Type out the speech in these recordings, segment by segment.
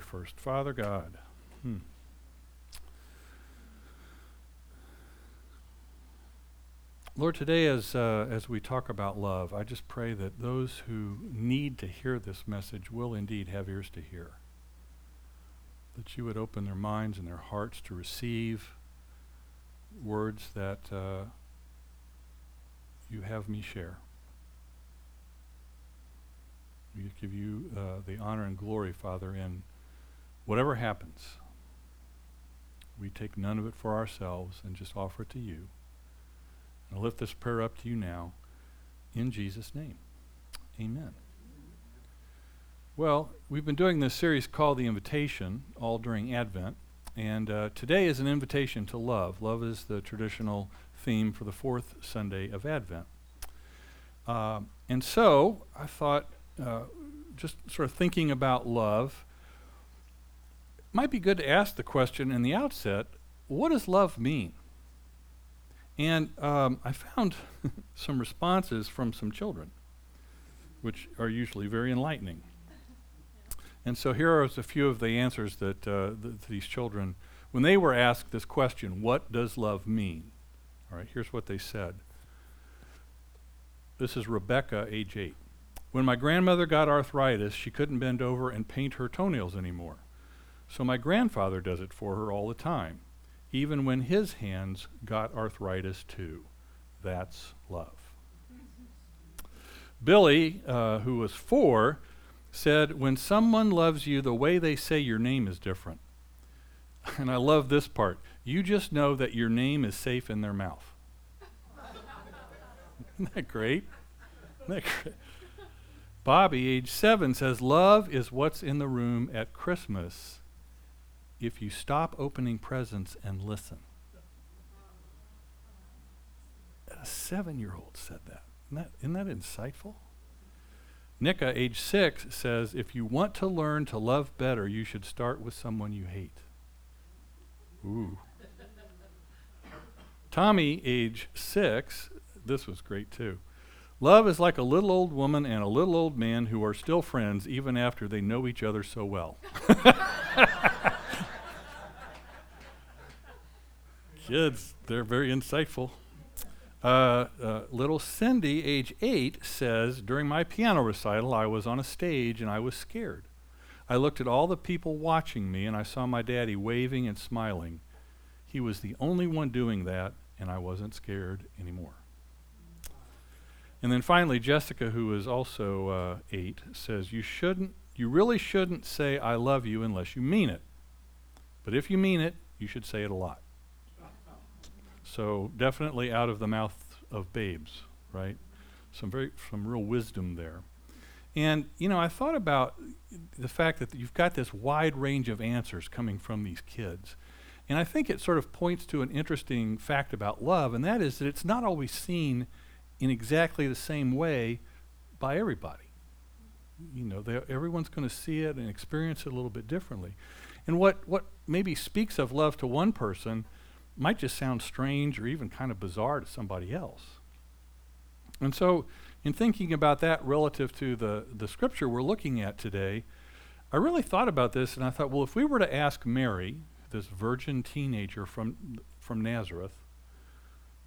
first. Father God. Hmm. Lord, today as, uh, as we talk about love, I just pray that those who need to hear this message will indeed have ears to hear. That you would open their minds and their hearts to receive words that uh, you have me share. We give you uh, the honor and glory, Father, in whatever happens. We take none of it for ourselves and just offer it to you. And I lift this prayer up to you now in Jesus' name. Amen. Well, we've been doing this series called The Invitation all during Advent. And uh, today is an invitation to love. Love is the traditional theme for the fourth Sunday of Advent. Uh, and so I thought, uh, just sort of thinking about love, might be good to ask the question in the outset what does love mean? And um, I found some responses from some children, which are usually very enlightening. And so here are a few of the answers that, uh, th- these children, when they were asked this question, what does love mean? All right, here's what they said. This is Rebecca, age eight. When my grandmother got arthritis, she couldn't bend over and paint her toenails anymore. So my grandfather does it for her all the time even when his hands got arthritis too. That's love. Billy, uh, who was four, said, When someone loves you, the way they say your name is different. And I love this part. You just know that your name is safe in their mouth. Isn't that great? Isn't that great? Bobby, age seven, says, Love is what's in the room at Christmas if you stop opening presents and listen. A seven year old said that. Isn't, that. isn't that insightful? Nika, uh, age six, says if you want to learn to love better, you should start with someone you hate. Ooh. Tommy, age six, this was great too. Love is like a little old woman and a little old man who are still friends even after they know each other so well. Kids, they're very insightful. Uh, uh, little Cindy, age eight, says During my piano recital, I was on a stage and I was scared. I looked at all the people watching me and I saw my daddy waving and smiling. He was the only one doing that, and I wasn't scared anymore. And then finally, Jessica, who is also uh, eight, says, You shouldn't, you really shouldn't say I love you unless you mean it. But if you mean it, you should say it a lot. So definitely out of the mouth of babes, right? Some very some real wisdom there. And you know, I thought about the fact that you've got this wide range of answers coming from these kids. And I think it sort of points to an interesting fact about love, and that is that it's not always seen in exactly the same way by everybody. You know, everyone's going to see it and experience it a little bit differently. And what, what maybe speaks of love to one person might just sound strange or even kind of bizarre to somebody else. And so, in thinking about that relative to the, the scripture we're looking at today, I really thought about this and I thought, well, if we were to ask Mary, this virgin teenager from, from Nazareth,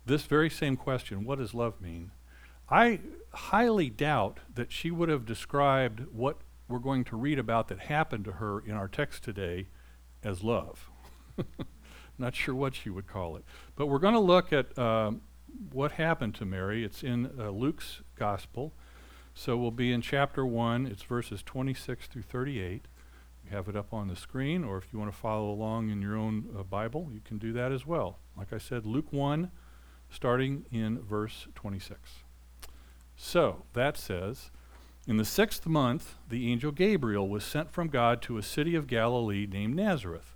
this very same question, what does love mean? I highly doubt that she would have described what we're going to read about that happened to her in our text today as love. Not sure what you would call it. But we're going to look at um, what happened to Mary. It's in uh, Luke's Gospel. So we'll be in chapter 1. It's verses 26 through 38. You have it up on the screen, or if you want to follow along in your own uh, Bible, you can do that as well. Like I said, Luke 1, starting in verse 26. So that says, In the sixth month, the angel Gabriel was sent from God to a city of Galilee named Nazareth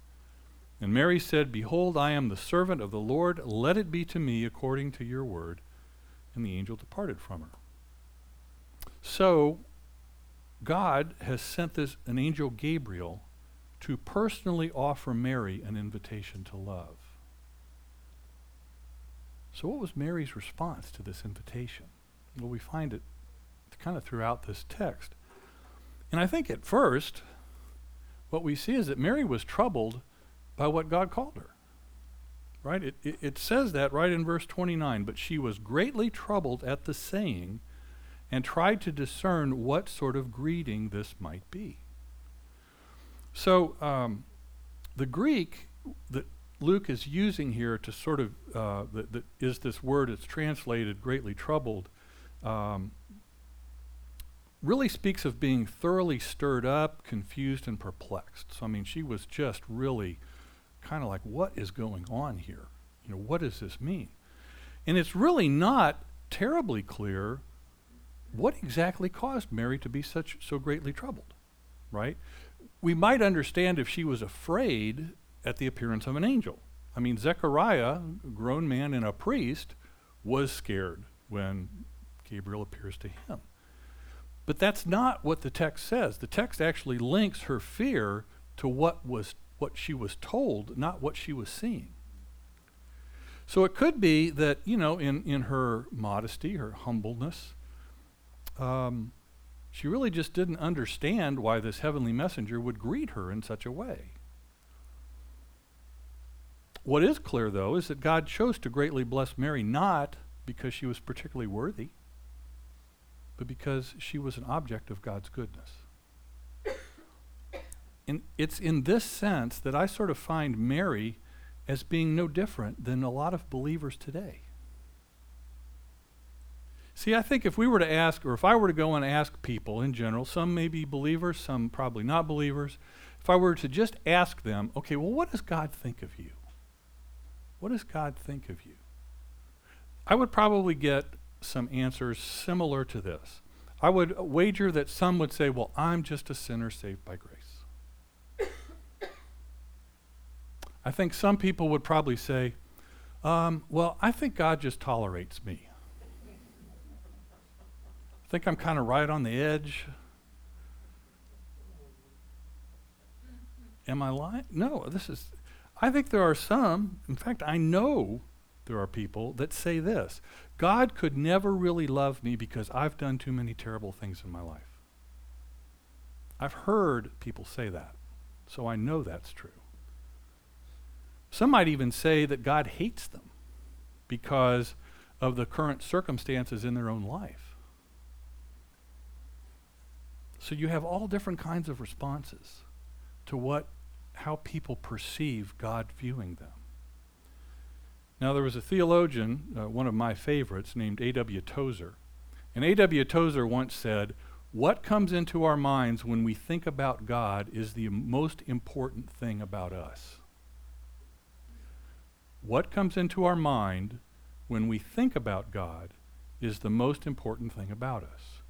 And Mary said, Behold, I am the servant of the Lord. Let it be to me according to your word. And the angel departed from her. So, God has sent this an angel Gabriel to personally offer Mary an invitation to love. So, what was Mary's response to this invitation? Well, we find it kind of throughout this text. And I think at first, what we see is that Mary was troubled by what God called her. Right? It, it, it, says that right in verse 29. But she was greatly troubled at the saying and tried to discern what sort of greeting this might be. So, um, the Greek that Luke is using here to sort of, uh, that, that is this word that's translated greatly troubled, um, really speaks of being thoroughly stirred up, confused, and perplexed. So, I mean, she was just really kind of like, what is going on here? You know, what does this mean? And it's really not terribly clear what exactly caused Mary to be such so greatly troubled, right? We might understand if she was afraid at the appearance of an angel. I mean, Zechariah, a grown man and a priest, was scared when Gabriel appears to him. But that's not what the text says. The text actually links her fear to what was what she was told, not what she was seeing. So it could be that, you know, in, in her modesty, her humbleness, um, she really just didn't understand why this heavenly messenger would greet her in such a way. What is clear, though, is that God chose to greatly bless Mary not because she was particularly worthy, but because she was an object of God's goodness. And it's in this sense that I sort of find Mary as being no different than a lot of believers today. See, I think if we were to ask, or if I were to go and ask people in general, some may be believers, some probably not believers, if I were to just ask them, okay, well, what does God think of you? What does God think of you? I would probably get some answers similar to this. I would wager that some would say, well, I'm just a sinner saved by grace. I think some people would probably say, um, well, I think God just tolerates me I think I'm kind of right on the edge. Am I lying? No, this is, I think there are some, in fact, I know there are people that say this God could never really love me because I've done too many terrible things in my life. I've heard people say that, so I know that's true. Some might even say that God hates them because of the current circumstances in their own life. So you have all different kinds of responses to what how people perceive God viewing them. Now there was a theologian, uh, one of my favorites, named A.W. Tozer. And A.W. Tozer once said, "What comes into our minds when we think about God is the most important thing about us." What comes into our mind when we think about God is the most important thing about us.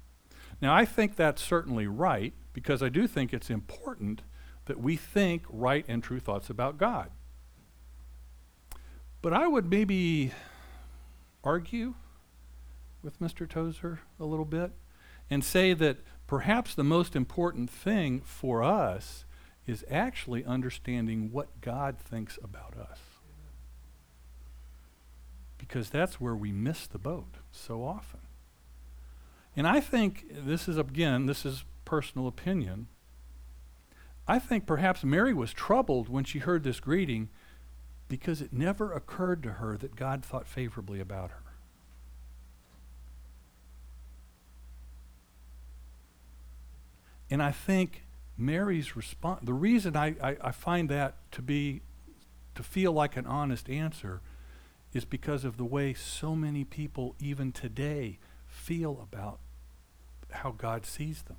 Now, I think that's certainly right because I do think it's important that we think right and true thoughts about God. But I would maybe argue with Mr. Tozer a little bit and say that perhaps the most important thing for us is actually understanding what God thinks about us. Because that's where we miss the boat so often. And I think this is, again, this is personal opinion. I think perhaps Mary was troubled when she heard this greeting because it never occurred to her that God thought favorably about her. And I think Mary's response, the reason I, I, I, find that to be, to feel like an honest answer, is because of the way so many people, even today, feel about how God sees them.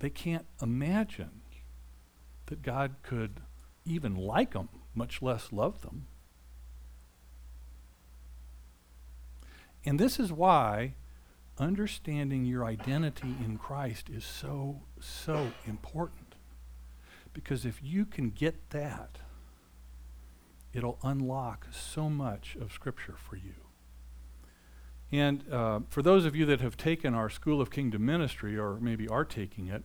They can't imagine that God could even like them, much less love them. And this is why understanding your identity in Christ is so, so important. Because if you can get that, it'll unlock so much of Scripture for you. And uh, for those of you that have taken our School of Kingdom Ministry, or maybe are taking it,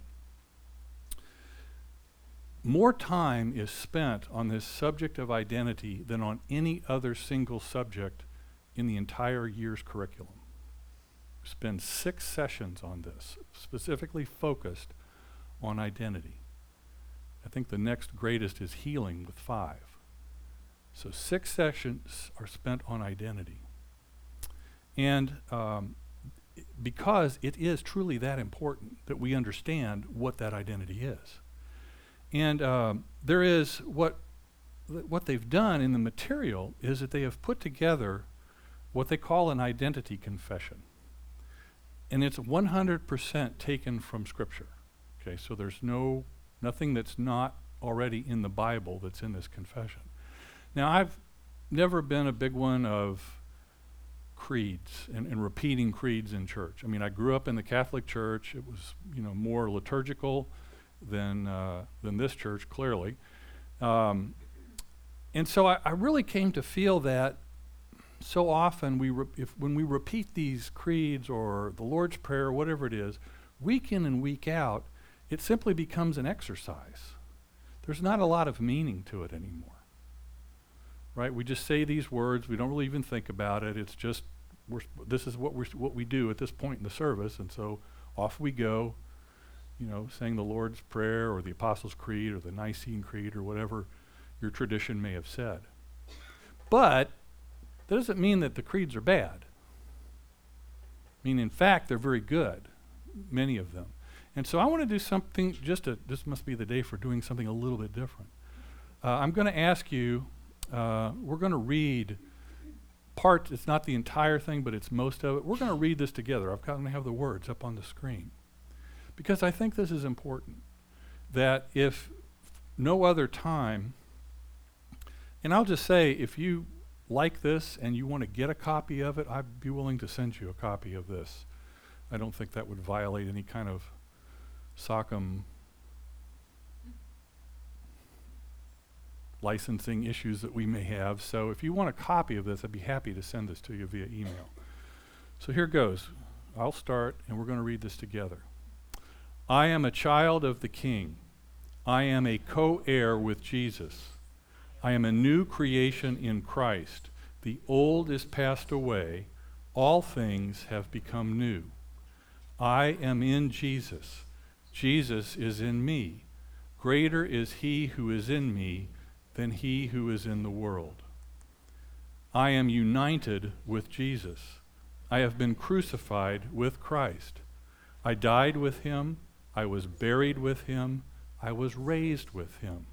more time is spent on this subject of identity than on any other single subject in the entire year's curriculum We spend six sessions on this, specifically focused on identity. I think the next greatest is healing with five. So, six sessions are spent on identity. And um, because it is truly that important that we understand what that identity is. And um, there is what, what they've done in the material is that they have put together what they call an identity confession and it's 100% taken from Scripture. Okay, so there's no nothing that's not already in the Bible that's in this confession. Now, I've never been a big one of creeds and, and repeating creeds in church. I mean, I grew up in the Catholic Church. It was, you know, more liturgical than uh, than this church, clearly. Um, and so I, I really came to feel that so often we re- if when we repeat these creeds or the Lord's prayer, whatever it is, week in and week out, it simply becomes an exercise. There's not a lot of meaning to it anymore. Right? We just say these words. We don't really even think about it. It's just we're, this is what we what we do at this point in the service, and so off we go. You know, saying the Lord's Prayer or the Apostles' Creed or the Nicene Creed or whatever your tradition may have said. But that doesn't mean that the creeds are bad. I mean, in fact, they're very good, many of them. And so I want to do something, just a, this must be the day for doing something a little bit different. Uh, I'm going to ask you, uh, we're going to read part, it's not the entire thing, but it's most of it. We're going to read this together. I've got to have the words up on the screen. Because I think this is important. That if no other time, and I'll just say, if you like this and you want to get a copy of it, I'd be willing to send you a copy of this. I don't think that would violate any kind of SOKM licensing issues that we may have. So if you want a copy of this, I'd be happy to send this to you via email. So here goes. I'll start and we're going to read this together. I am a child of the King. I am a co heir with Jesus. I am a new creation in Christ. The old is passed away, all things have become new. I am in Jesus. Jesus is in me. Greater is he who is in me than he who is in the world. I am united with Jesus. I have been crucified with Christ. I died with him. I was buried with him. I was raised with him.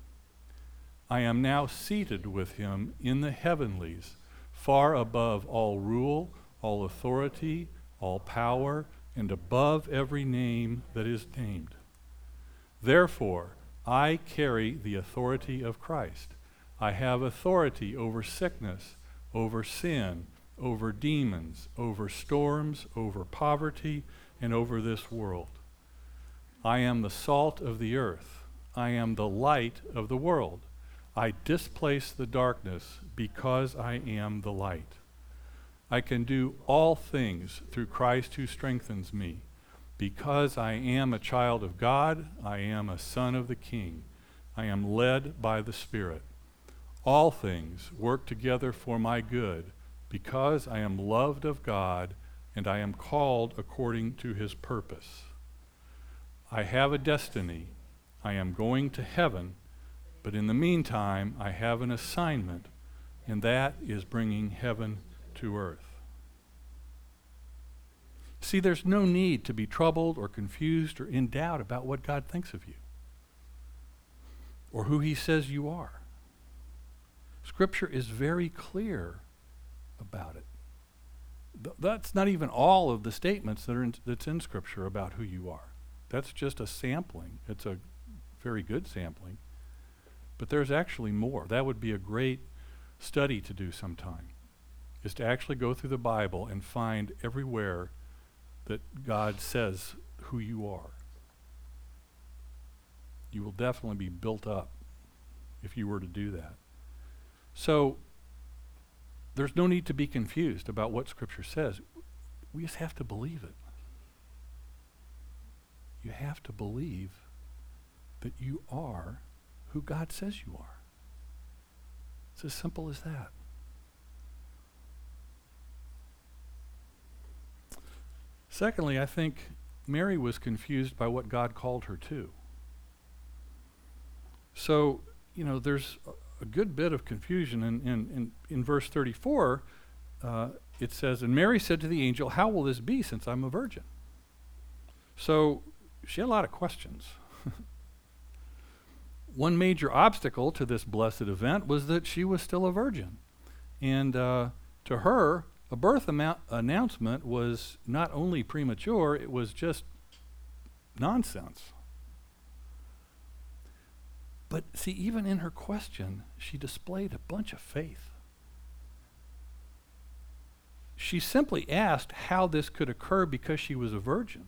I am now seated with him in the heavenlies, far above all rule, all authority, all power, and above every name that is named. Therefore, I carry the authority of Christ. I have authority over sickness, over sin, over demons, over storms, over poverty, and over this world. I am the salt of the earth. I am the light of the world. I displace the darkness because I am the light. I can do all things through Christ who strengthens me. Because I am a child of God, I am a son of the King. I am led by the Spirit. All things work together for my good because I am loved of God and I am called according to his purpose. I have a destiny. I am going to heaven, but in the meantime, I have an assignment, and that is bringing heaven to earth. See, there's no need to be troubled or confused or in doubt about what God thinks of you or who He says you are. Scripture is very clear about it. Th- that's not even all of the statements that are in, that's in Scripture about who you are. That's just a sampling. It's a very good sampling. But there's actually more. That would be a great study to do sometime, is to actually go through the Bible and find everywhere that God says who you are. You will definitely be built up if you were to do that. So, there's no need to be confused about what Scripture says. We just have to believe it. You have to believe that you are who God says you are. It's as simple as that. Secondly, I think Mary was confused by what God called her to. So, you know, there's a, good bit of confusion. In, in, in, in verse 34, uh, it says, And Mary said to the angel, How will this be since I'm a virgin? So she had a lot of questions. One major obstacle to this blessed event was that she was still a virgin. And uh, to her, a birth amount announcement was not only premature, it was just nonsense. But see, even in her question, she displayed a bunch of faith. She simply asked how this could occur because she was a virgin.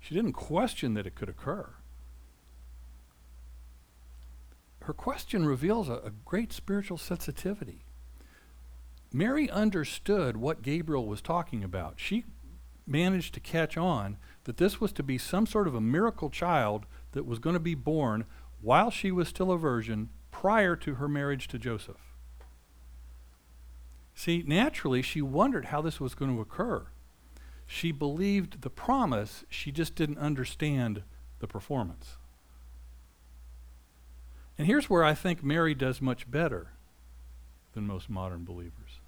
She didn't question that it could occur. Her question reveals a, a great spiritual sensitivity. Mary understood what Gabriel was talking about. She managed to catch on that this was to be some sort of a miracle child that was going to be born while she was still a virgin prior to her marriage to Joseph. See, naturally, she wondered how this was going to occur. She believed the promise, she just didn't understand the performance. And here's where I think Mary does much better than most modern believers.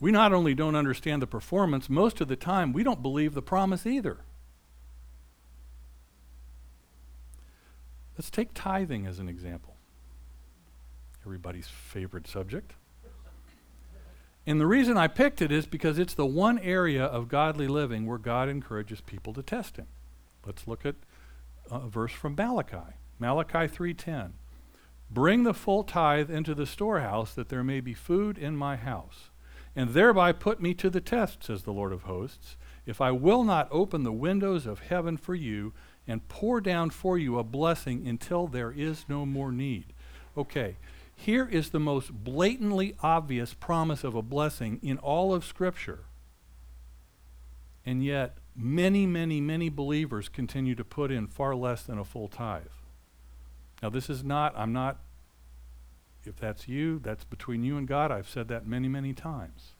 We not only don't understand the performance, most of the time we don't believe the promise either. Let's take tithing as an example. Everybody's favorite subject. And the reason I picked it is because it's the one area of godly living where God encourages people to test him. Let's look at a verse from Malachi. Malachi 3:10. Bring the full tithe into the storehouse that there may be food in my house, and thereby put me to the test, says the Lord of hosts, if I will not open the windows of heaven for you and pour down for you a blessing until there is no more need. Okay, here is the most blatantly obvious promise of a blessing in all of Scripture. And yet, many, many, many believers continue to put in far less than a full tithe. Now, this is not, I'm not, if that's you, that's between you and God. I've said that many, many times.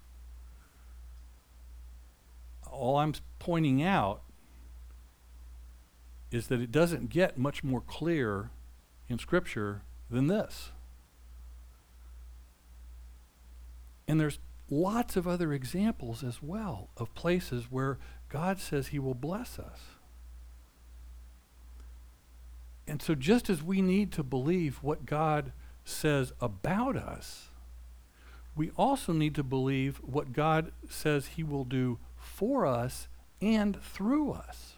All I'm pointing out is that it doesn't get much more clear in Scripture than this. And there's lots of other examples as well of places where God says He will bless us. And so, just as we need to believe what God says about us, we also need to believe what God says He will do for us and through us.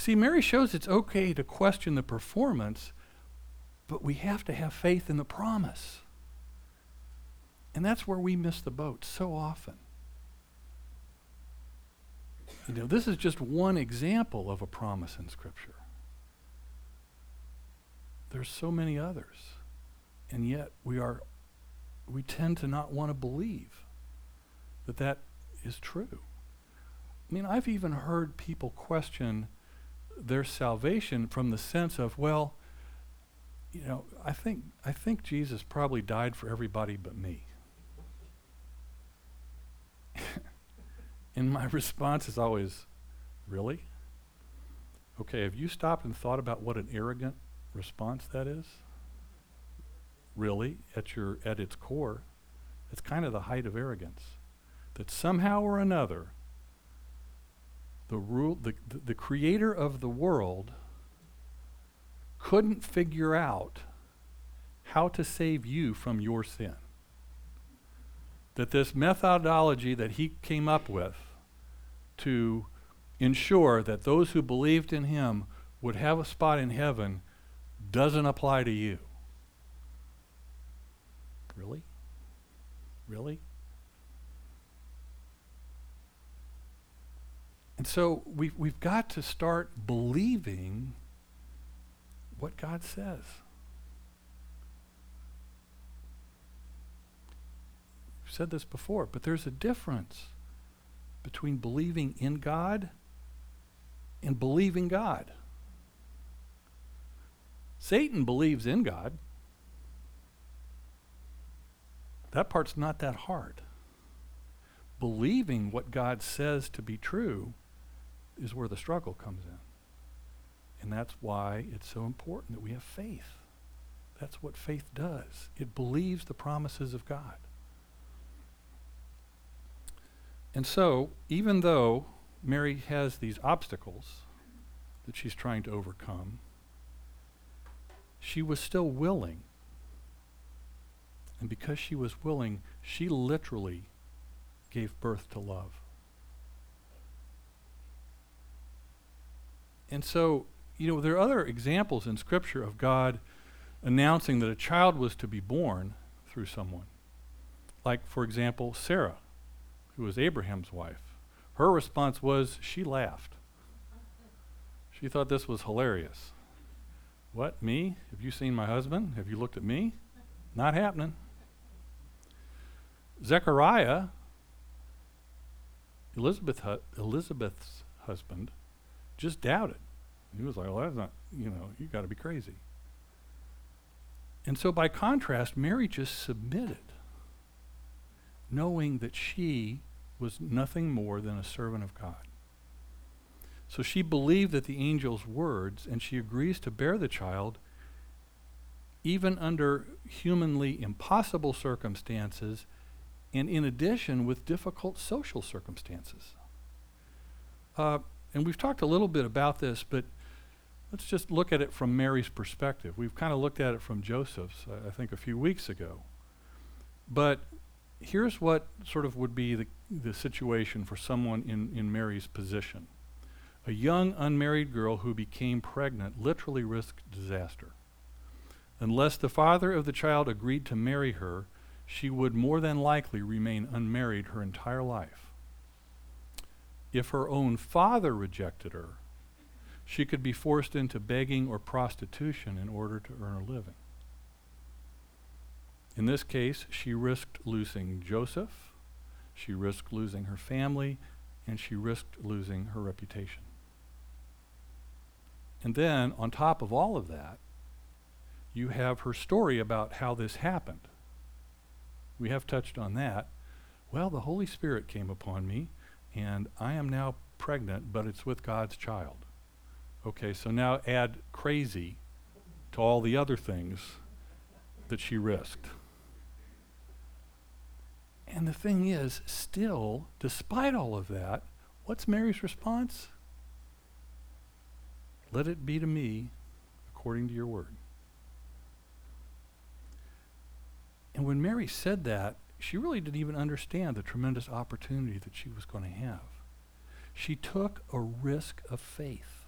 See, Mary shows it's okay to question the performance, but we have to have faith in the promise. And that's where we miss the boat so often. You know, this is just one example of a promise in Scripture. There's so many others. And yet we are we tend to not want to believe that that is true. I mean, I've even heard people question their salvation from the sense of, well, you know, I think I think Jesus probably died for everybody but me. and my response is always, really? Okay, have you stopped and thought about what an arrogant response that is? Really, at your at its core, it's kind of the height of arrogance. That somehow or another, the rule the, the, creator of the world couldn't figure out how to save you from your sin. That this methodology that he came up with to ensure that those who believed in him would have a spot in heaven doesn't apply to you. Really? Really? And so we've, we've got to start believing what God says. I've said this before, but there's a difference between believing in God and believing God. Satan believes in God. That part's not that hard. Believing what God says to be true is where the struggle comes in. And that's why it's so important that we have faith. That's what faith does. It believes the promises of God. And so, even though Mary has these obstacles that she's trying to overcome, she was still willing. And because she was willing, she literally gave birth to love. And so you know, there are other examples in Scripture of God announcing that a child was to be born through someone. Like, for example, Sarah, who was Abraham's wife. Her response was she laughed. She thought this was hilarious. What, me? Have you seen my husband? Have you looked at me? Not happening. Zechariah, Elizabeth hu- Elizabeth's husband, just doubted. He was like, well, that's not, you know, you got to be crazy. And so, by contrast, Mary just submitted, knowing that she was nothing more than a servant of God. So she believed that the angel's words, and she agrees to bear the child even under humanly impossible circumstances, and in addition, with difficult social circumstances. Uh, and we've talked a little bit about this, but Let's just look at it from Mary's perspective. We've kind of looked at it from Joseph's, uh, I think, a few weeks ago. But here's what sort of would be the, the situation for someone in, in Mary's position. A young unmarried girl who became pregnant literally risked disaster. Unless the father of the child agreed to marry her, she would more than likely remain unmarried her entire life. If her own father rejected her, she could be forced into begging or prostitution in order to earn a living. In this case, she risked losing Joseph, she risked losing her family, and she risked losing her reputation. And then, on top of all of that, you have her story about how this happened. We have touched on that. Well, the Holy Spirit came upon me, and I am now pregnant, but it's with God's child. Okay, so now add crazy to all the other things that she risked. And the thing is, still, despite all of that, what's Mary's response? Let it be to me according to your word. And when Mary said that, she really didn't even understand the tremendous opportunity that she was going to have. She took a risk of faith.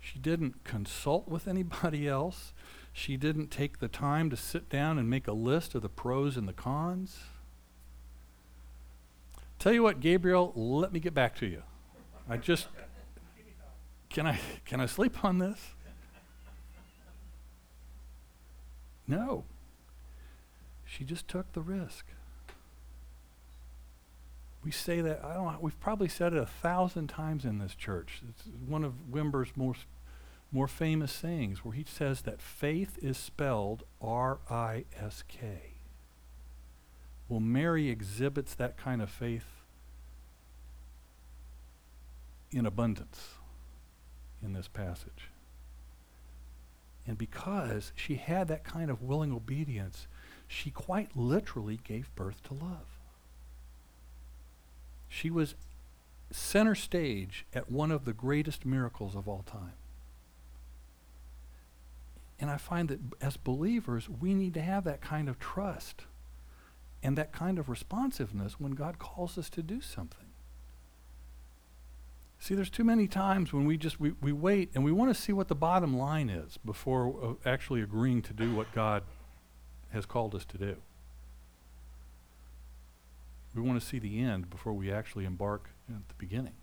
She didn't consult with anybody else. She didn't take the time to sit down and make a list of the pros and the cons. Tell you what, Gabriel, let me get back to you. I just can I can I sleep on this? No. She just took the risk. We say that, I don't we've probably said it a thousand times in this church. It's one of Wimber's most more famous sayings where he says that faith is spelled R I S K. Well, Mary exhibits that kind of faith in abundance in this passage. And because she had that kind of willing obedience, she quite literally gave birth to love. She was center stage at one of the greatest miracles of all time. And I find that as believers, we need to have that kind of trust and that kind of responsiveness when God calls us to do something. See, there's too many times when we just we, we wait and we want to see what the bottom line is before uh, actually agreeing to do what God has called us to do. We want to see the end before we actually embark at the beginning.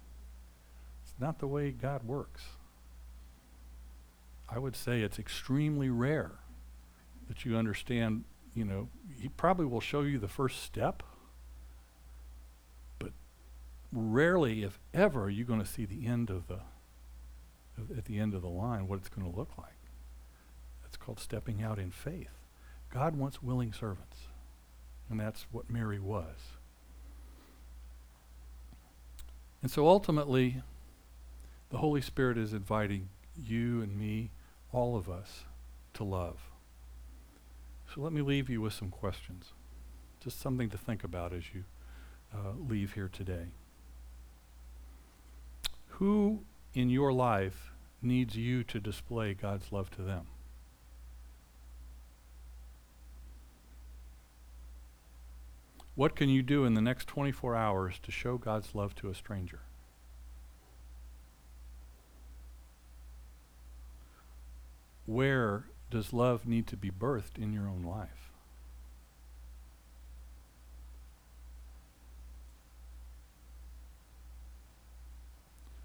It's not the way God works. I would say it's extremely rare that you understand, you know, he probably will show you the first step, but rarely, if ever, are you going to see the end of the, of, at the end of the line, what it's going to look like. That's called stepping out in faith. God wants willing servants, and that's what Mary was. And so ultimately, the Holy Spirit is inviting you and me, all of us, to love. So let me leave you with some questions. Just something to think about as you uh, leave here today. Who in your life needs you to display God's love to them? What can you do in the next 24 hours to show God's love to a stranger? Where does love need to be birthed in your own life?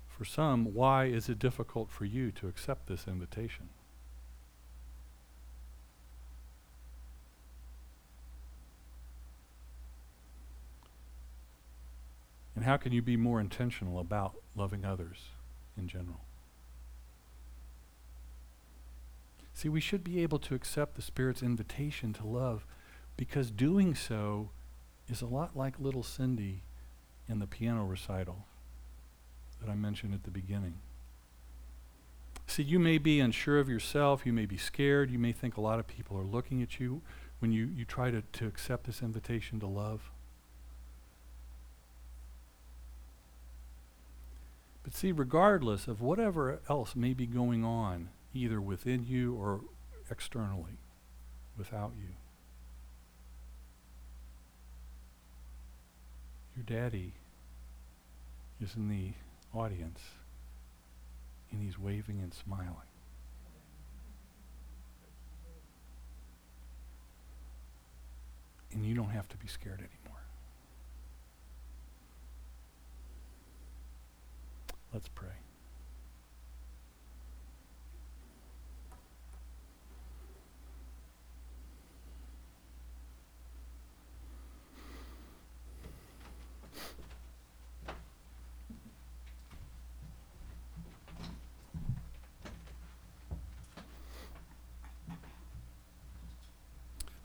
For some, why is it difficult for you to accept this invitation? And how can you be more intentional about loving others in general? See, we should be able to accept the Spirit's invitation to love because doing so is a lot like little Cindy in the piano recital that I mentioned at the beginning. See, you may be unsure of yourself, you may be scared, you may think a lot of people are looking at you when you, you try to, to accept this invitation to love. But see, regardless of whatever else may be going on, either within you or externally, without you, your daddy is in the audience and he's waving and smiling. And you don't have to be scared anymore. Let's pray.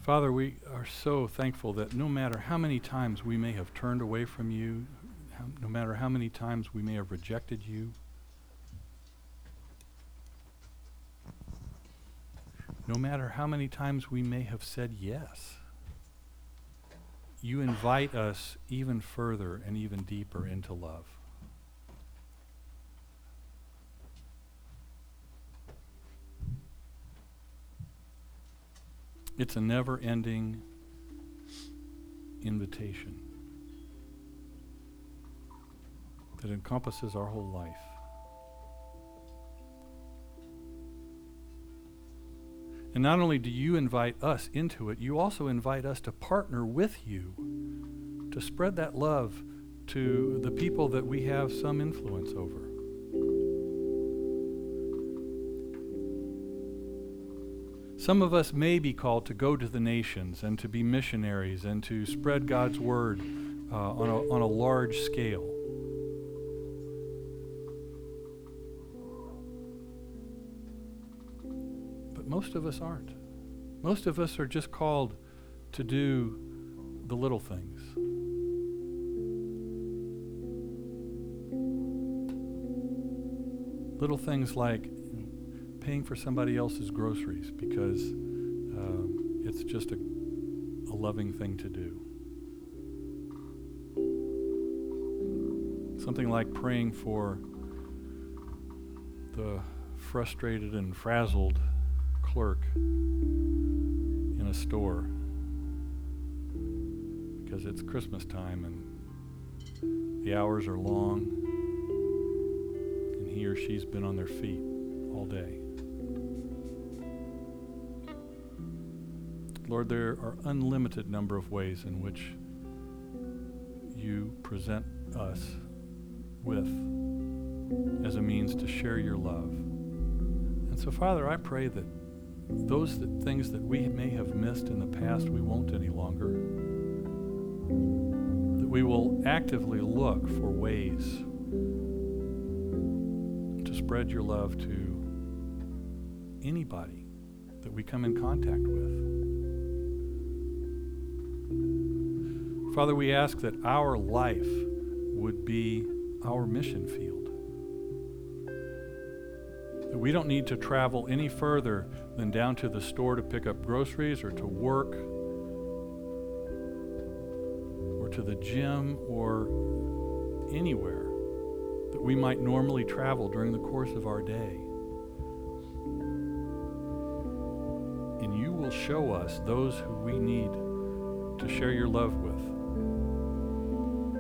Father, we are so thankful that no matter how many times we may have turned away from you, how, no matter how many times we may have rejected you, no matter how many times we may have said yes, you invite us even further and even deeper into love. It's a never ending invitation. That encompasses our whole life. And not only do you invite us into it, you also invite us to partner with you to spread that love to the people that we have some influence over. Some of us may be called to go to the nations and to be missionaries and to spread God's word uh, on, a, on a large scale. Most of us aren't. Most of us are just called to do the little things. Little things like paying for somebody else's groceries because um, it's just a, a loving thing to do. Something like praying for the frustrated and frazzled clerk in a store because it's Christmas time and the hours are long and he or she's been on their feet all day. Lord, there are unlimited number of ways in which you present us with as a means to share your love. And so, Father, I pray that those that, things that we may have missed in the past, we won't any longer. That we will actively look for ways to spread your love to anybody that we come in contact with. Father, we ask that our life would be our mission field. We don't need to travel any further than down to the store to pick up groceries or to work or to the gym or anywhere that we might normally travel during the course of our day. And you will show us those who we need to share your love with.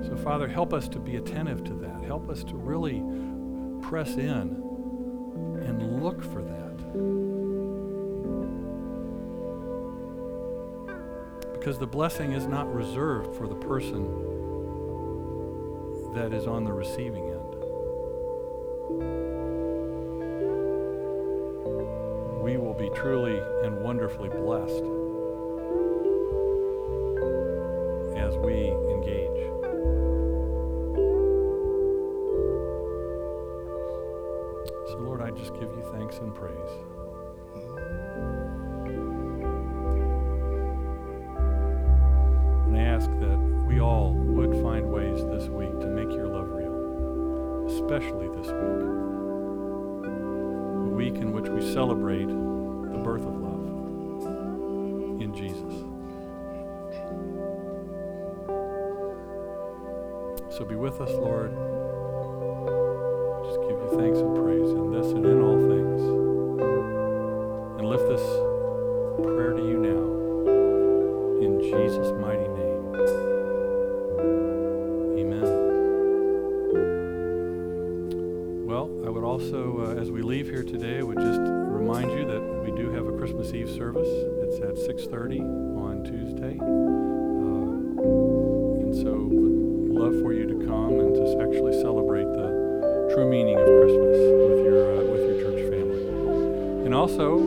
So, Father, help us to be attentive to that. Help us to really press in and look for that. Because the blessing is not reserved for the person that is on the receiving end. We will be truly and wonderfully blessed ask that we all would find ways this week to make your love real, especially this week, a week in which we celebrate the birth of love in Jesus. So be with us, Lord. Leave here today, I would just remind you that we do have a Christmas Eve service. It's at 6:30 on Tuesday. Um, and so would love for you to come and to actually celebrate the true meaning of Christmas with your uh, with your church family. And also,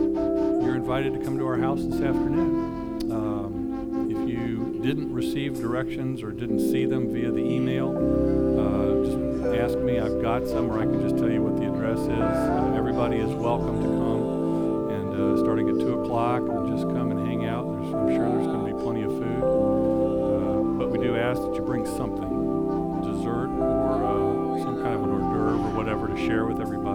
you're invited to come to our house this afternoon. Um, if you didn't receive directions or didn't see them via the email, uh, just ask me. I've got some, or I can just tell you what the address is. Uh, everybody is welcome to come, and uh, starting at two o'clock, and just come and hang out. There's, I'm sure there's going to be plenty of food, uh, but we do ask that you bring something, dessert or uh, some kind of an hors d'oeuvre or whatever to share with everybody.